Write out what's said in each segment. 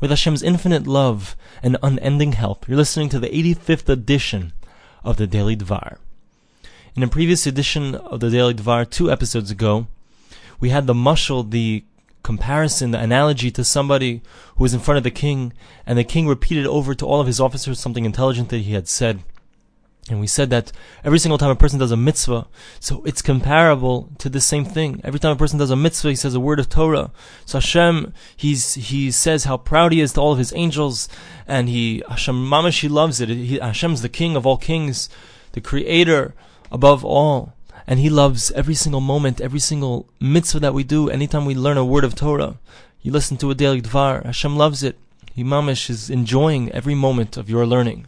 with Hashem's infinite love and unending help. You're listening to the 85th edition of the Daily Dvar. In a previous edition of the Daily Dvar, two episodes ago, we had the mushal, the comparison, the analogy to somebody who was in front of the king, and the king repeated over to all of his officers something intelligent that he had said. And we said that every single time a person does a mitzvah, so it's comparable to the same thing. Every time a person does a mitzvah, he says a word of Torah. So Hashem, he's, he says how proud he is to all of his angels, and he, Hashem mamash, he loves it. He, Hashem's the king of all kings, the creator above all. And he loves every single moment, every single mitzvah that we do, anytime we learn a word of Torah. You listen to a daily dvar, Hashem loves it. He mamash is enjoying every moment of your learning.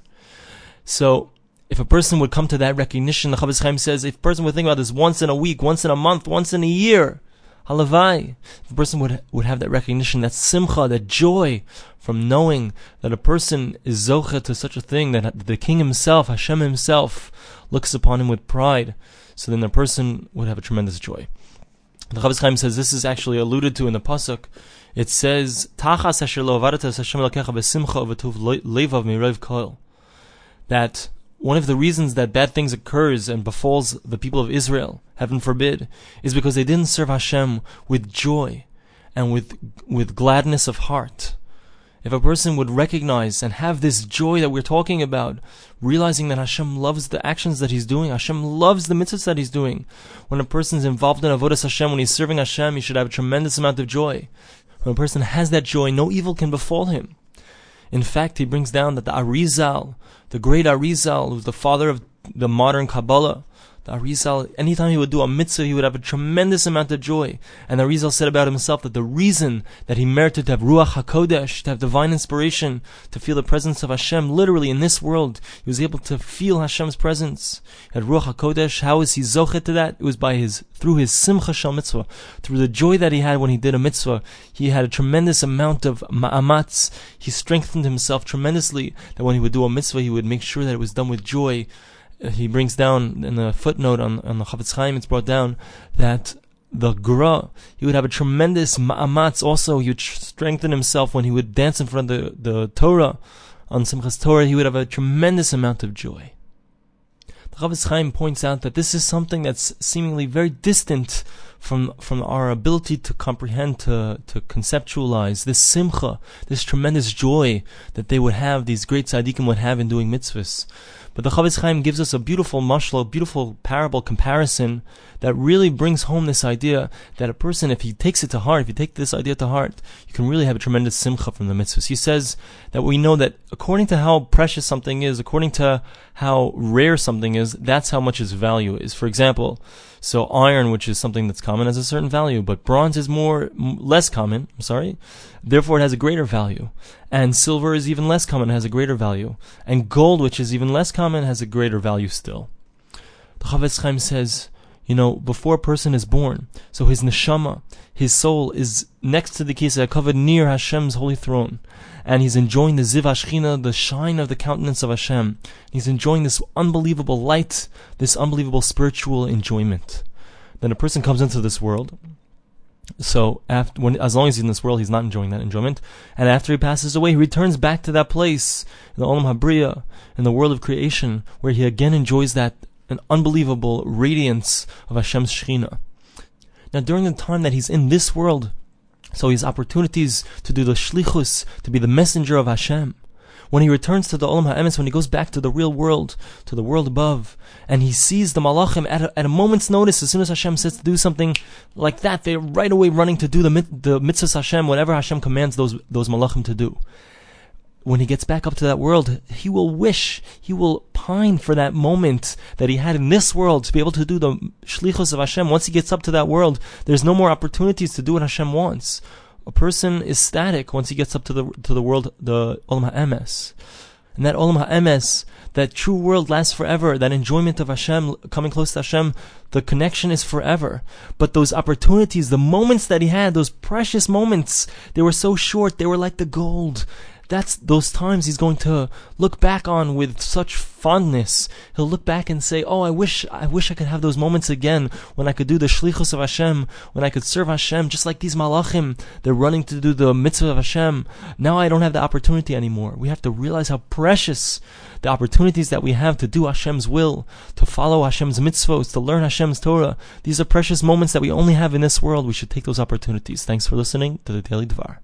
So, if a person would come to that recognition, the Chofetz Chaim says, if a person would think about this once in a week, once in a month, once in a year, halavai, a person would, would have that recognition, that simcha, that joy from knowing that a person is zocha to such a thing, that the king himself, Hashem himself, looks upon him with pride, so then the person would have a tremendous joy. The Chofetz Chaim says this is actually alluded to in the pasuk. It says, "Tachas asher lo Hashem besimcha mirev That one of the reasons that bad things occurs and befalls the people of Israel, heaven forbid, is because they didn't serve Hashem with joy and with with gladness of heart. If a person would recognize and have this joy that we're talking about, realizing that Hashem loves the actions that he's doing, Hashem loves the mitzvahs that he's doing. When a person is involved in avodas Hashem, when he's serving Hashem, he should have a tremendous amount of joy. When a person has that joy, no evil can befall him. In fact, he brings down that the Arizal, the great Arizal, who's the father of the modern Kabbalah, the Arizal, anytime he would do a mitzvah, he would have a tremendous amount of joy. And the Arizal said about himself that the reason that he merited to have Ruach HaKodesh, to have divine inspiration, to feel the presence of Hashem, literally in this world, he was able to feel Hashem's presence. At Ruach HaKodesh, how is he zochet to that? It was by his, through his Simcha Shel Mitzvah, through the joy that he had when he did a mitzvah. He had a tremendous amount of ma'amatz. He strengthened himself tremendously that when he would do a mitzvah, he would make sure that it was done with joy he brings down in the footnote on, on the Chofetz Chaim, it's brought down that the Gra, he would have a tremendous ma'amatz also, he would strengthen himself when he would dance in front of the, the Torah, on Simchas Torah, he would have a tremendous amount of joy. The Chofetz Chaim points out that this is something that's seemingly very distant from from our ability to comprehend, to to conceptualize this simcha, this tremendous joy that they would have, these great tzaddikim would have in doing mitzvahs. But the Chofetz Chaim gives us a beautiful mashal, a beautiful parable comparison that really brings home this idea that a person, if he takes it to heart, if you take this idea to heart, you can really have a tremendous simcha from the mitzvahs. He says that we know that according to how precious something is, according to how rare something is, that's how much its value is. For example, so iron, which is something that's common, has a certain value, but bronze is more less common. I'm sorry, therefore it has a greater value. And silver is even less common, has a greater value. And gold, which is even less common, has a greater value still. The Chofetz Chaim says, you know, before a person is born, so his neshama, his soul, is next to the Kisei HaKavod near Hashem's holy throne, and he's enjoying the ziv HaShechina, the shine of the countenance of Hashem. He's enjoying this unbelievable light, this unbelievable spiritual enjoyment. Then a person comes into this world. So after, when, as long as he's in this world, he's not enjoying that enjoyment. And after he passes away, he returns back to that place in the Olam Habriya, in the world of creation, where he again enjoys that an unbelievable radiance of Hashem's Shekhinah. Now, during the time that he's in this world, so his opportunities to do the shlichus, to be the messenger of Hashem, when he returns to the Olam HaEmes, when he goes back to the real world, to the world above, and he sees the Malachim at a, at a moment's notice, as soon as Hashem says to do something like that, they're right away running to do the, the mitzvahs Hashem, whatever Hashem commands those, those Malachim to do. When he gets back up to that world, he will wish, he will pine for that moment that he had in this world to be able to do the shlichus of Hashem. Once he gets up to that world, there's no more opportunities to do what Hashem wants a person is static once he gets up to the to the world, the Olam HaEmes. And that Olam HaEmes, that true world lasts forever, that enjoyment of Hashem, coming close to Hashem, the connection is forever. But those opportunities, the moments that he had, those precious moments, they were so short, they were like the gold that's those times he's going to look back on with such fondness. He'll look back and say, "Oh, I wish, I wish I could have those moments again when I could do the shlichus of Hashem, when I could serve Hashem, just like these malachim. They're running to do the mitzvah of Hashem. Now I don't have the opportunity anymore. We have to realize how precious the opportunities that we have to do Hashem's will, to follow Hashem's mitzvahs, to learn Hashem's Torah. These are precious moments that we only have in this world. We should take those opportunities. Thanks for listening to the Daily Dvar.